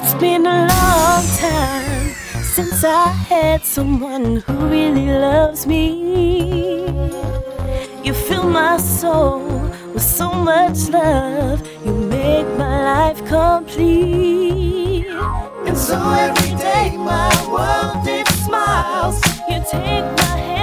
It's been a long time since I had someone who really loves me. You fill my soul with so much love, you make my life complete. And so every day my world it smiles. You take my hand.